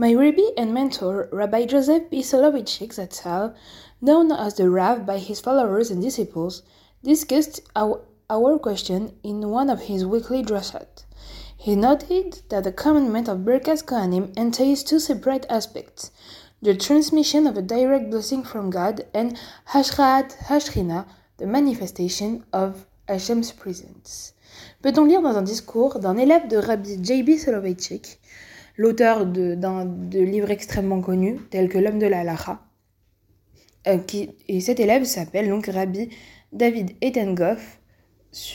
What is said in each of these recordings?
My rabbi and mentor, Rabbi Joseph B. Soloveitchik Zatzal, known as the Rav by his followers and disciples, discussed our, our question in one of his weekly drashat. He noted that the commandment of Birkas Kohanim entails two separate aspects the transmission of a direct blessing from God and Hashrat Hashrina, the manifestation of Hashem's presence. Peut-on lire dans un discours d'un élève de Rabbi J.B. Soloveitchik, l'auteur de, de livres extrêmement connus tels que L'homme de la Halacha, euh, et cet élève s'appelle donc Rabbi David Etengoff,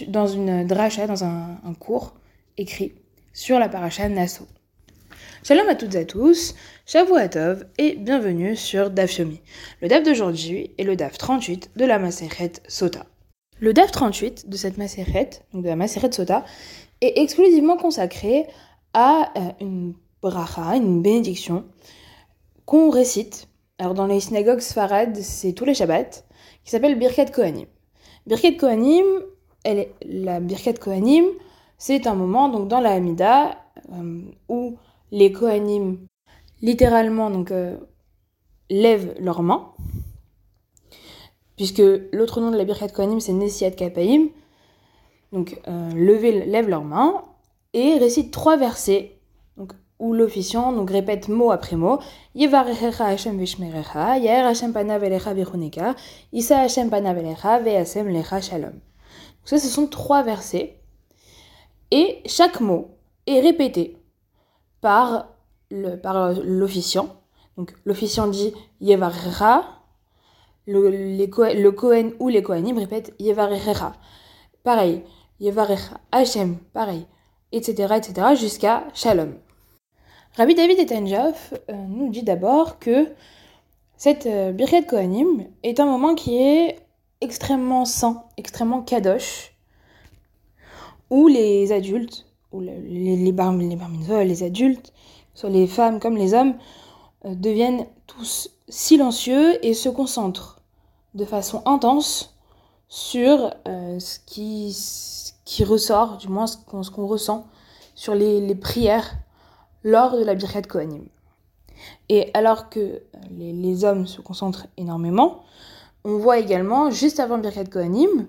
dans une dracha, dans un, cours écrit sur la paracha Nassau. Shalom à toutes et à tous, Shavuatov et bienvenue sur Daf Yomi. Le Daf d'aujourd'hui est le Daf 38 de la Maseret Sota. Le Daf 38 de cette Maseret, donc de la Maseret Sota, est exclusivement consacré à euh, une une bénédiction qu'on récite. Alors dans les synagogues Sfarad, c'est tous les Shabbats, qui s'appelle Birkat Kohanim. Birkat Kohanim, elle est, la Birkat Kohanim, c'est un moment donc dans la Hamida euh, où les Kohanim, littéralement, donc, euh, lèvent leurs mains, puisque l'autre nom de la Birkat Kohanim, c'est Nessiat Kapaim, donc euh, lever, lèvent leurs mains, et récitent trois versets, où l'officiant donc, répète mot après mot Yevarechecha Hashem vishmerecha, Yair Hashem panav elecha vichuneka, Isa Hashem panav elecha, Ve'asem lecha shalom. Donc ça, ce sont trois versets, et chaque mot est répété par le, par l'officiant. Donc l'officiant dit Yevarera, le, le Kohen ou les Kohanim répètent Yevarera. Pareil, Yevarera, Hachem, pareil, etc., etc., jusqu'à Shalom. Rabbi David Etanjoff euh, nous dit d'abord que cette euh, Birkat Kohanim est un moment qui est extrêmement saint, extrêmement kadosh, où les adultes les, les, bar, les les adultes, soit les femmes comme les hommes, euh, deviennent tous silencieux et se concentrent de façon intense sur ce, qui, ressort, du moins ce qu'on qu ressent, sur les, prières lors de la Birkat Kohanim. Et alors que euh, les, hommes se concentrent énormément, on voit également, juste avant Birkat Kohanim,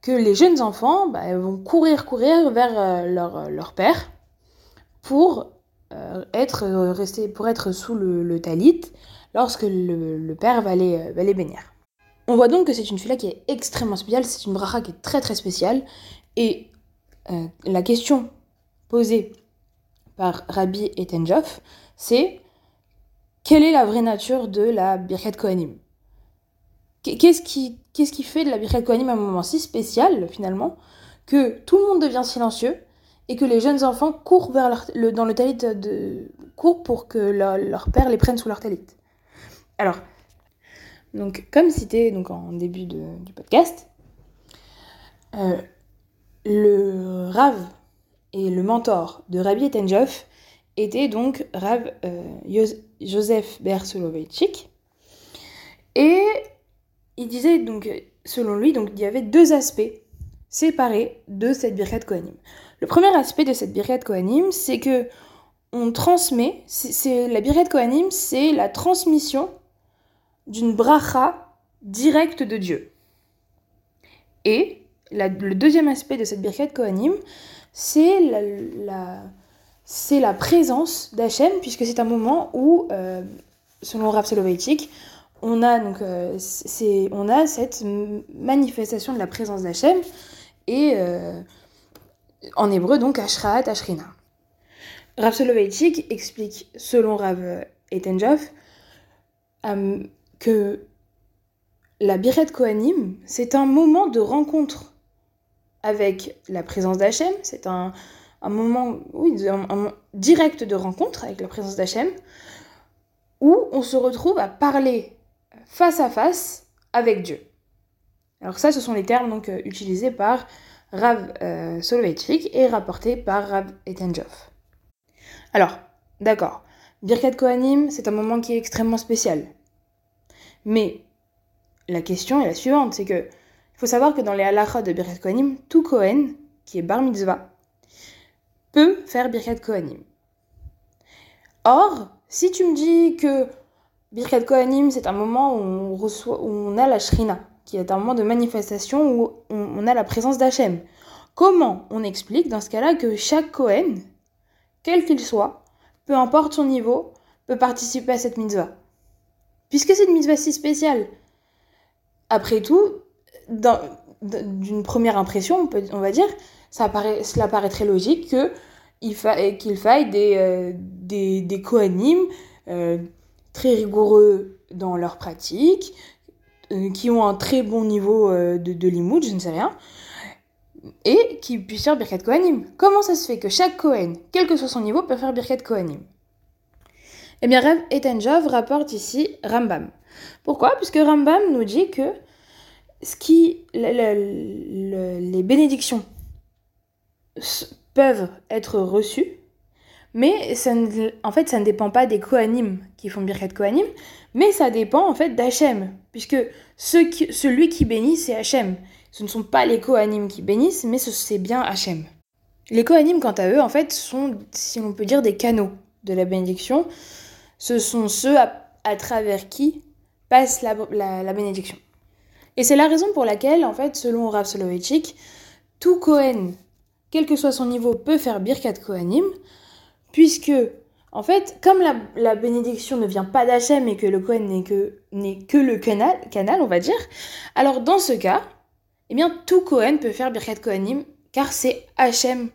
que les jeunes enfants bah, vont courir, courir vers euh, leur, euh, leur, père pour, être, rester, pour être sous le, talit lorsque le, père va les, va bénir. On voit donc que c'est une fila qui est extrêmement spéciale, c'est une bracha qui est très très spéciale, et la question posée par Rabbi Etenjoff, c'est quelle est la vraie nature de la Birkat Kohanim? Qu'est-ce qui, fait de la Birkat Kohanim un moment si spécial, finalement, que tout le monde devient silencieux et que les jeunes enfants courent vers le, dans le talit de courent pour que leur, père les prenne sous leur talit? Alors, comme cité donc en début du podcast, euh, le Rav et le mentor de Rabbi Etenjoff était donc Rav euh, Joseph Ber Soloveitchik et il disait donc, selon lui, donc, il y avait deux aspects séparés de cette Birkat Kohanim. Le premier aspect de cette Birkat Kohanim, c'est que on transmet, c'est la Birkat Kohanim, c'est la transmission d'une bracha directe de Dieu. Et le deuxième aspect de cette Birkat Kohanim, c'est la, présence d'Hachem, puisque c'est un moment où, euh, selon Rav Soloveitchik, on a donc euh, c'est on a cette manifestation de la présence d'Hachem et euh, en hébreu donc Ashraat Ashrina. Rav Soloveitchik explique selon Rav Etenjoff que la Biret Kohanim c'est un moment de rencontre avec la présence d'Hachem, c'est un, moment direct de rencontre avec la présence d'Hachem où on se retrouve à parler face à face avec Dieu. Alors ça, ce sont les termes donc euh, utilisés par Rav euh, Soloveitchik et rapportés par Rav Etenjoff. Alors, d'accord, Birkat Kohanim, c'est un moment qui est extrêmement spécial. Mais la question est la suivante, c'est que faut savoir que dans les halachas de Birkat Kohanim, tout Kohen, qui est bar mitzvah, peut faire Birkat Kohanim. Or, si tu me dis que Birkat Kohanim, c'est un moment où on, reçoit, où on a la Shrina, qui est un moment de manifestation où on, a la présence d'Hachem, comment on explique dans ce cas-là que chaque Kohen, quel qu'il soit, peu importe son niveau, peut participer à cette mitzvah? Puisque c'est une mitzvah si spéciale. Après tout, d'une première impression, on, va dire, ça paraît, cela paraît très logique que il qu'il faille des, euh, des, des Kohanim euh, très rigoureux dans leur pratique, euh, qui ont un très bon niveau de, de je ne sais rien, et qui puissent faire Birkat Kohanim. Comment ça se fait que chaque Kohen, quel que soit son niveau, peut faire Birkat Kohanim? Eh bien, Rav Etanjov rapporte ici Rambam. Pourquoi? Puisque Rambam nous dit que ce qui, les bénédictions peuvent être reçues, mais ça en fait, ça ne dépend pas des Kohanim qui font Birkat Kohanim, mais ça dépend en fait d'Hachem, puisque celui qui bénit, c'est Hachem. Ce ne sont pas les Kohanim qui bénissent, mais c'est bien Hachem. Les Kohanim, quant à eux, en fait, sont, si on peut dire, des canaux de la bénédiction. Ce sont ceux à, travers qui passe la, bénédiction. Et c'est la raison pour laquelle, en fait, selon Rav Soloveitchik, tout Kohen, quel que soit son niveau, peut faire Birkat Kohanim, puisque, en fait, comme la, bénédiction ne vient pas d'Hachem et que le Kohen n'est que, que le canal, canal, on va dire, alors dans ce cas, eh bien, tout Kohen peut faire Birkat Kohanim, car c'est Hachem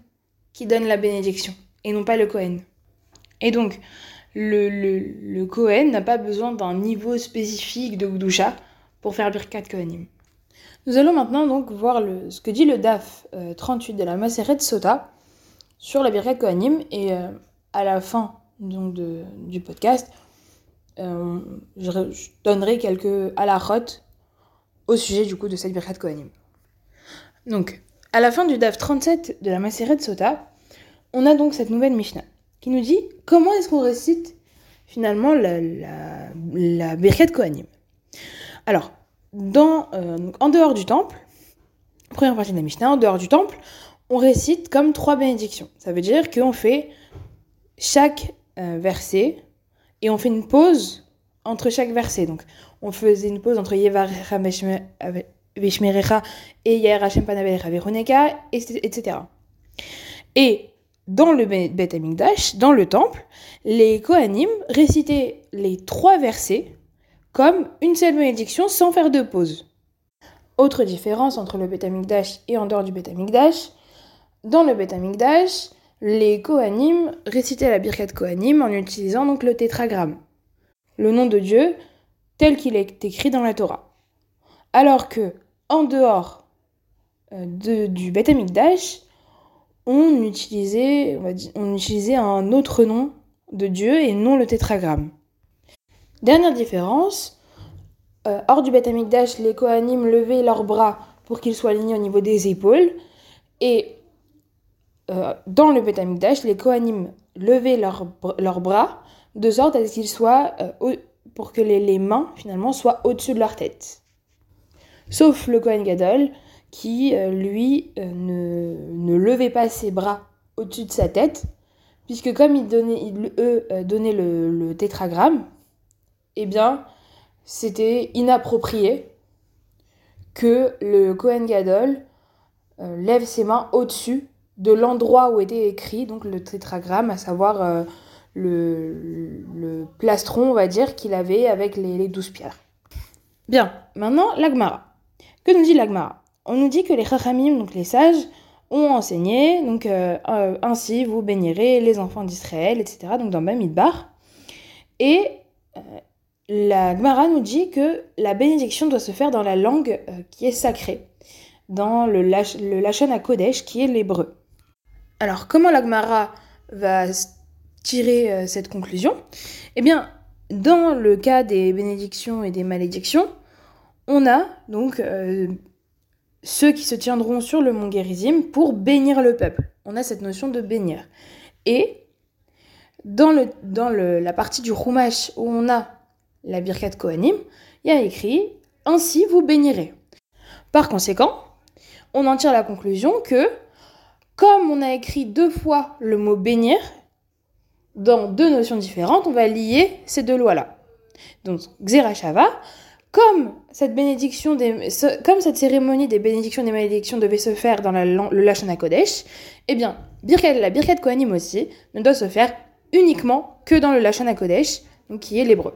qui donne la bénédiction, et non pas le Kohen. Et donc, le, le, n'a pas besoin d'un niveau spécifique de Gdusha pour faire Birkat Kohanim. Nous allons maintenant donc voir ce que dit le DAF 38 euh, de la Maseret Sota sur la Birkat Kohanim, et euh, à la fin donc, du podcast, euh, je, donnerai quelques halachot au sujet du coup de cette Birkat Kohanim. Donc, à la fin du DAF 37 de la Maseret Sota, on a donc cette nouvelle Mishnah qui nous dit comment est-ce qu'on récite finalement la, la, la Birkat Kohanim. Alors, euh, en dehors du temple, première partie de la Mishnah, en dehors du temple, on récite comme trois bénédictions. Ça veut dire qu'on fait chaque euh, verset et on fait une pause entre chaque verset. Donc, on faisait une pause entre Yevar Vishmerecha et Yair Hashem etc. Et dans le Bet Amikdash, dans le temple, les Kohanim récitaient les trois versets comme une seule bénédiction sans faire de pause. Autre différence entre le Bet Amikdash et en dehors du Bet Amikdash, dans le Bet Amikdash, les Kohanim récitaient la Birkat Kohanim en utilisant donc le tétragramme, le nom de Dieu tel qu'il est écrit dans la Torah. Alors que en dehors euh, du Beth Amikdash, on utilisait, on, utilisait un autre nom de Dieu et non le tétragramme. Dernière différence, euh, hors du Beth Amikdash, les Kohanim levaient leurs bras pour qu'ils soient alignés au niveau des épaules. Et euh, dans le Beth Amikdash, les Kohanim levaient leurs, bras de sorte à ce qu'ils soient, pour que les, mains finalement soient au-dessus de leur tête sauf le Kohen Gadol qui, euh, lui, euh, ne, levait pas ses bras au-dessus de sa tête, puisque comme il donnait, eux euh, donnaient le, tétragramme, eh bien, c'était inapproprié que le Kohen Gadol lève ses mains au-dessus de l'endroit où était écrit donc le tétragramme, à savoir le, plastron, on va dire, qu'il avait avec les, douze pierres. Bien, maintenant l'Agmara. Que nous dit l'Agmara? On nous dit que les Chachamim, donc les sages, ont enseigné, donc euh, euh, ainsi vous bénirez les enfants d'Israël, etc. Donc dans Bamidbar. Et euh, la Gemara nous dit que la bénédiction doit se faire dans la langue qui est sacrée, dans le, le Lachon à Kodesh qui est l'hébreu. Alors comment la Gemara va tirer cette conclusion? Eh bien, dans le cas des bénédictions et des malédictions, on a donc euh, ceux qui se tiendront sur le mont Gerizim pour bénir le peuple. On a cette notion de bénir. Et dans, le, dans le, la partie du Chumash où on a la Birkat Kohanim, il y a écrit Ainsi vous bénirez. Par conséquent, on en tire la conclusion que, comme on a écrit deux fois le mot bénir, dans deux notions différentes, on va lier ces deux lois-là. Donc, Xerashava, comme cette comme cette cérémonie des bénédictions et des malédictions devait se faire dans le Lashon Kodesh, eh bien, la Birkat Kohanim aussi ne doit se faire uniquement que dans le Lashon Kodesh, qui est l'hébreu.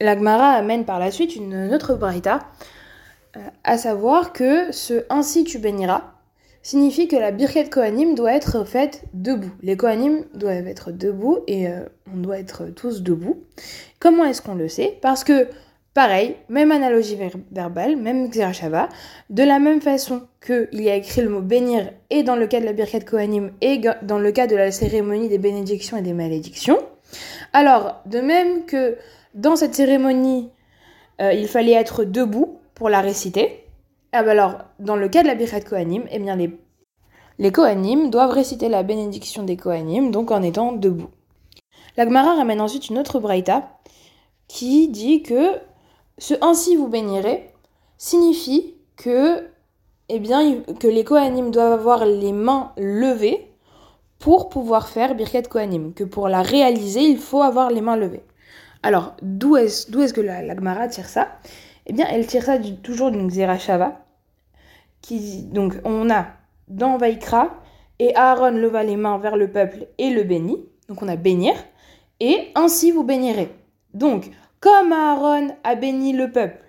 La Gemara amène par la suite une autre braïta, euh, à savoir que ce ainsi tu béniras signifie que la Birkat Kohanim doit être faite debout. Les Kohanim doivent être debout et euh, on doit être tous debout. Comment est-ce qu'on le sait? Parce que Pareil, même analogie verbale, même Xerashava, de la même façon qu'il y a écrit le mot bénir et dans le cas de la Birkat Kohanim et dans le cas de la cérémonie des bénédictions et des malédictions. Alors, de même que dans cette cérémonie, euh, il fallait être debout pour la réciter, ah ben alors, dans le cas de la Birkat Kohanim, eh bien les, les Kohanim doivent réciter la bénédiction des Kohanim, donc en étant debout. La Gemara ramène ensuite une autre braïta qui dit que ce ainsi vous bénirez signifie que, eh bien, que les Kohanim doivent avoir les mains levées pour pouvoir faire Birkat Kohanim, que pour la réaliser, il faut avoir les mains levées. Alors, d'où est-ce est que la, la, Gemara tire ça? Eh bien, elle tire ça toujours d'une Xerashava, donc on a dans Vaikra, et Aaron leva les mains vers le peuple et le bénit, donc on a bénir, et ainsi vous bénirez. Donc, comme Aaron a béni le peuple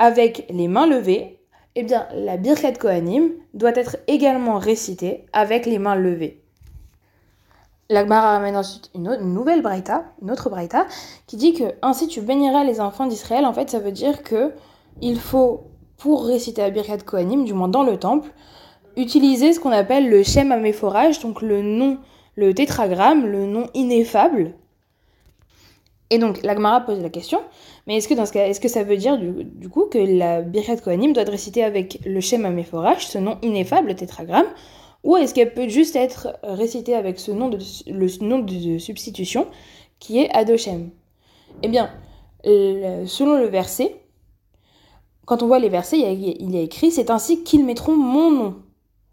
avec les mains levées, eh bien la Birkat Kohanim doit être également récitée avec les mains levées. L'Agmara ramène ensuite une, nouvelle braïta, une autre braïta, qui dit que ainsi tu béniras les enfants d'Israël. En fait, ça veut dire que il faut, pour réciter la Birkat Kohanim, du moins dans le temple, utiliser ce qu'on appelle le Shem Améphorage, donc le nom, le tétragramme, le nom ineffable et donc, l'Agmara pose la question, mais est-ce que dans ce cas, est-ce que ça veut dire du, coup que la Birkat Kohanim doit être récitée avec le Shem Améphorach, ce nom ineffable, tétragramme, ou est-ce qu'elle peut juste être récitée avec ce nom de, le nom de substitution qui est Adoshem Eh bien, selon le verset, quand on voit les versets, il y a, écrit C'est ainsi qu'ils mettront mon nom.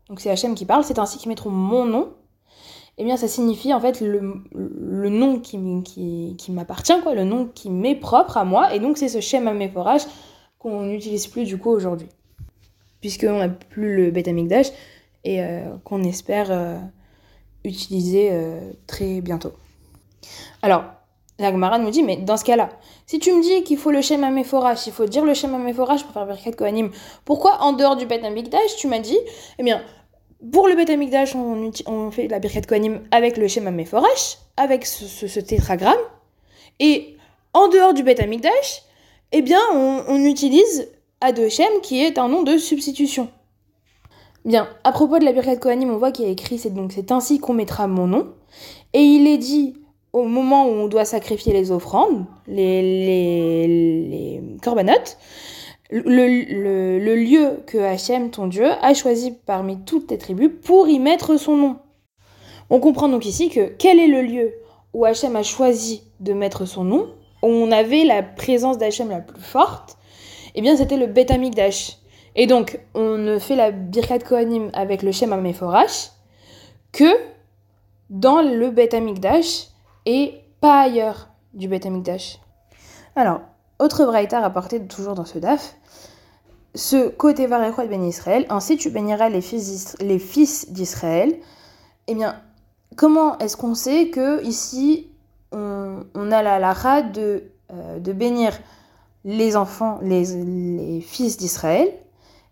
Donc c'est Hachem qui parle, c'est ainsi qu'ils mettront mon nom. Eh bien ça signifie en fait le, nom qui, qui, qui m'appartient, quoi, le nom qui m'est propre à moi, et donc c'est ce schéma méforage qu'on n'utilise plus du coup aujourd'hui, puisqu'on n'a plus le bêta et euh, qu'on espère euh, utiliser euh, très bientôt. Alors, la nous dit, mais dans ce cas-là, si tu me dis qu'il faut le schéma méforage, il faut dire le schéma méforage pour faire Birkat Kohanim, pourquoi en dehors du Bet tu m'as dit, eh bien, pour le Beth on, on, fait la Birkat Kohanim avec le schéma Meforash, avec ce, tétragramme. Et en dehors du Beth eh bien, on, utilise Adoshem, qui est un nom de substitution. Bien, à propos de la Birkat Kohanim, on voit qu'il y a écrit c'est donc c'est ainsi qu'on mettra mon nom. Et il est dit au moment où on doit sacrifier les offrandes, les, les, les corbanotes, le, lieu que Hachem, ton Dieu, a choisi parmi toutes tes tribus pour y mettre son nom. On comprend donc ici que quel est le lieu où Hachem a choisi de mettre son nom, où on avait la présence d'Hachem la plus forte, eh bien c'était le Beth Amikdash. Et donc on ne fait la Birkat Kohanim avec le Shem Amephorach que dans le Beth Amikdash et pas ailleurs du Beth Amikdash. Alors, autre braïta rapporté toujours dans ce daf, ce côté de Ben Israël, ainsi tu béniras les fils d'Israël. Eh bien, comment est-ce qu'on sait que ici on, a la de, euh, de bénir les enfants, les fils d'Israël,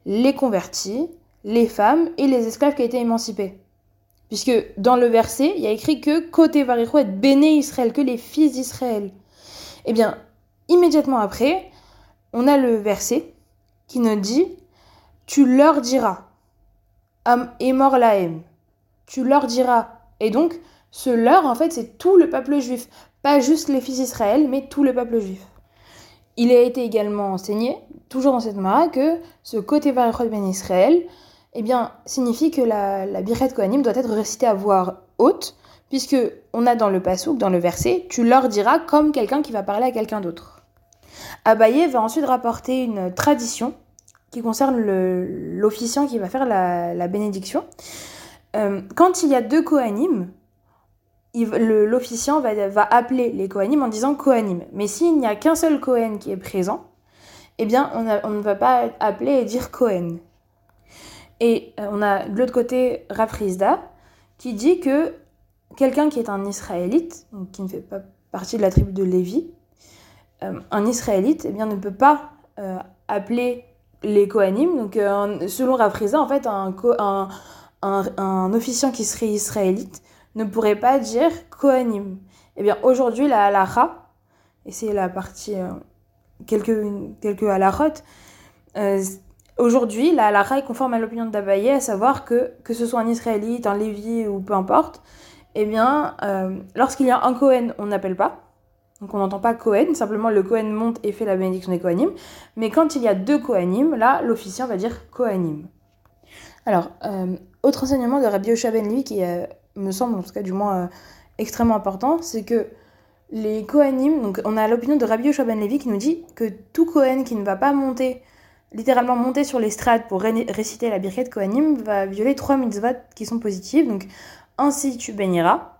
les convertis, les femmes et les esclaves qui été émancipés Puisque dans le verset, il y a écrit que côté Varichouet, béné Israël, que les fils d'Israël. Eh bien, immédiatement après, on a le verset qui nous dit Tu leur diras, Am mort la haine. Tu leur diras. Et donc, ce leur, en fait, c'est tout le peuple juif. Pas juste les fils d'Israël, mais tout le peuple juif. Il a été également enseigné, toujours dans cette mara, que ce côté Varechot ben Israël, eh bien, signifie que la, la Biret Kohanim doit être récitée à voix haute, puisque on a dans le pasouk, dans le verset, tu leur diras comme quelqu'un qui va parler à quelqu'un d'autre. Abaye va ensuite rapporter une tradition qui concerne l'officiant qui va faire la, bénédiction. Euh, quand il y a deux Kohanim, l'officiant va, va, appeler les Kohanim en disant Kohanim. Mais s'il n'y a qu'un seul Kohen qui est présent, eh bien, on, on, ne va pas appeler et dire Kohen. Et euh, on a de l'autre côté Rafrizda qui dit que quelqu'un qui est un Israélite, donc qui ne fait pas partie de la tribu de Lévi, euh, un Israélite, eh bien, ne peut pas euh, appeler les Kohanim. Donc, selon Rafrizda, en fait, un, un, un, un, officiant qui serait israélite ne pourrait pas dire Kohanim. Eh bien, aujourd'hui, la halakha, et c'est la partie, euh, quelques, quelques halachot, euh, aujourd'hui, la halakha est conforme à l'opinion d'Abaye, à savoir que, que ce soit un israélite, un lévi ou peu importe, eh bien, euh, lorsqu'il y a un Kohen, on n'appelle pas. Donc on n'entend pas Kohen, simplement le Kohen monte et fait la bénédiction des Kohanim. Mais quand il y a deux Kohanim, là, l'officiant va dire Kohanim. Alors, autre enseignement de Rabbi Yosha Ben Levi qui euh, me semble, en tout cas du moins, euh, extrêmement important, c'est que les Kohanim, donc on a l'opinion de Rabbi Yosha Ben Levi qui nous dit que tout Kohen qui ne va pas monter, littéralement monter sur l'estrade pour ré réciter la birket Kohanim, va violer trois mitzvot qui sont positives. Donc, ainsi tu béniras,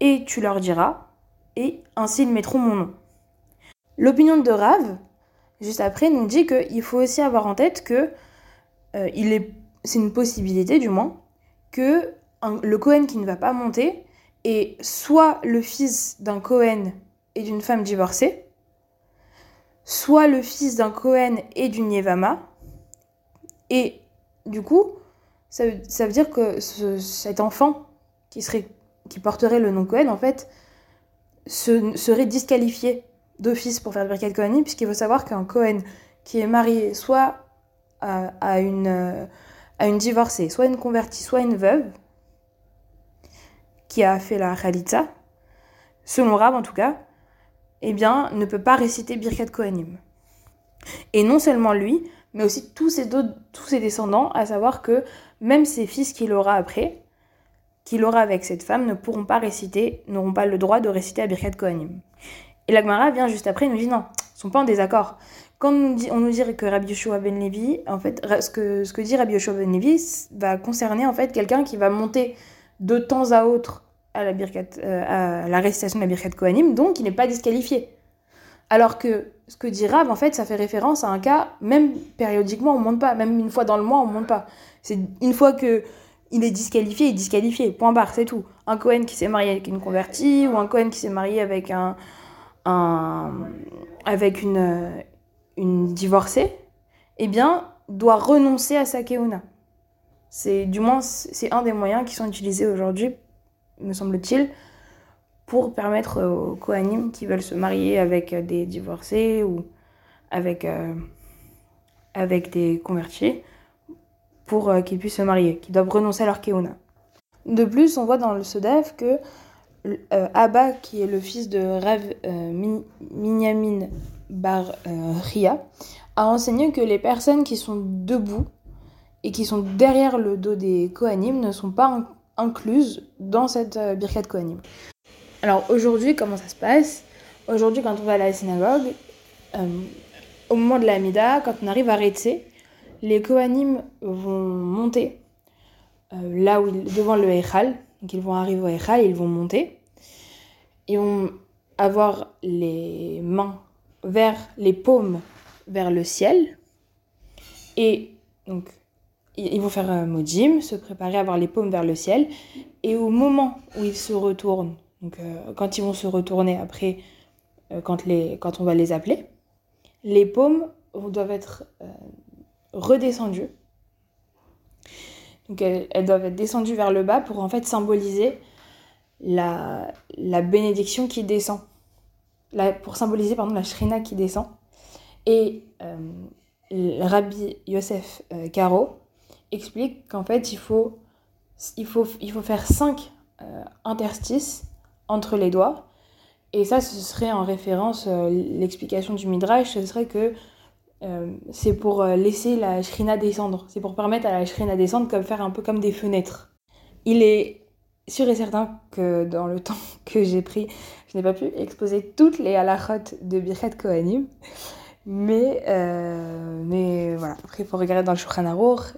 et tu leur diras, et ainsi ils mettront mon nom. L'opinion de Rav, juste après, nous dit qu'il faut aussi avoir en tête que euh, est, c'est une possibilité du moins, que le Cohen qui ne va pas monter est soit le fils d'un Cohen et d'une femme divorcée, soit le fils d'un Cohen et d'une Yevama, et du coup, ça, veut dire que ce, cet enfant qui, serait, qui porterait le nom Cohen, en fait, se, serait disqualifié d'office pour faire le Birkat Kohanim, puisqu'il faut savoir qu'un Cohen qui est marié soit à, à, une, à une divorcée, soit une convertie, soit une veuve, qui a fait la Khalitza, selon Rab en tout cas, eh bien, ne peut pas réciter Birkat Kohanim. Et non seulement lui, mais aussi tous ses, tous ses descendants, à savoir que même ses fils qu'il aura après, qu'il aura avec cette femme ne pourront pas réciter, n'auront pas le droit de réciter la Birkat Kohanim. Et l'Agmara vient juste après et nous dit non, ils sont pas en désaccord. Quand on nous dit, on nous dit que Rabbi Yoshua ben Levi, en fait, ce que, ce que dit Rabbi Yoshua ben Levi va concerner en fait quelqu'un qui va monter de temps à autre à la, birkat, euh, à la récitation de la Birkat Kohanim, donc il n'est pas disqualifié. Alors que ce que dit Rav, en fait, ça fait référence à un cas, même périodiquement, on monte pas, même une fois dans le mois, on monte pas. C'est une fois que il est disqualifié, il est disqualifié, point barre, c'est tout. Un Cohen qui s'est marié avec une convertie, ou un Cohen qui s'est marié avec un, un avec une, une divorcée, eh bien, doit renoncer à sa keuna. C'est du moins c'est un des moyens qui sont utilisés aujourd'hui, me semble-t-il, pour permettre aux Kohanim qui veulent se marier avec des divorcés ou avec, euh, avec des convertis pour euh, qu'ils puissent se marier, qu'ils doivent renoncer à leur keuna. De plus, on voit dans le Sodef que euh, Abba, qui est le fils de Rav euh, Minyamin Bar euh, Ria, a enseigné que les personnes qui sont debout et qui sont derrière le dos des Kohanim ne sont pas incluses dans cette euh, Birkat Kohanim. Alors aujourd'hui, comment ça se passe? Aujourd'hui, quand on va à la synagogue, euh, au moment de la Mida, quand on arrive à Rétsé, les Kohanim vont monter euh, là où devant le Echal, donc ils vont arriver au Echal, ils vont monter, ils vont avoir les mains vers les paumes vers le ciel, et donc ils vont faire un modim, se préparer à avoir les paumes vers le ciel, et au moment où ils se retournent, donc euh, quand ils vont se retourner après, euh, quand, on va les appeler, les paumes doivent être euh, redescendues. Donc elles, doivent être descendues vers le bas pour en fait symboliser la, la bénédiction qui descend. Pour symboliser pardon, la shrina qui descend. Et euh, Rabbi Yosef euh, Caro explique qu'en fait il faut, il, faut, il faut faire cinq euh, interstices entre les doigts. Et ça, ce serait en référence, euh, l'explication du Midrash, ce serait que euh, c'est pour laisser la shrina descendre. C'est pour permettre à la shrina descendre, comme faire un peu comme des fenêtres. Il est sûr et certain que dans le temps que j'ai pris, je n'ai pas pu exposer toutes les halachot de Birkat Kohanim. Mais, euh, mais voilà, après il faut regarder dans le Shulchan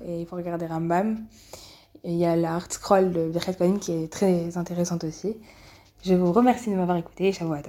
et il faut regarder Rambam. Et il y a la art scroll de Birkat Kohanim qui est très intéressante aussi. Je vous remercie de m'avoir écouté. Shavuot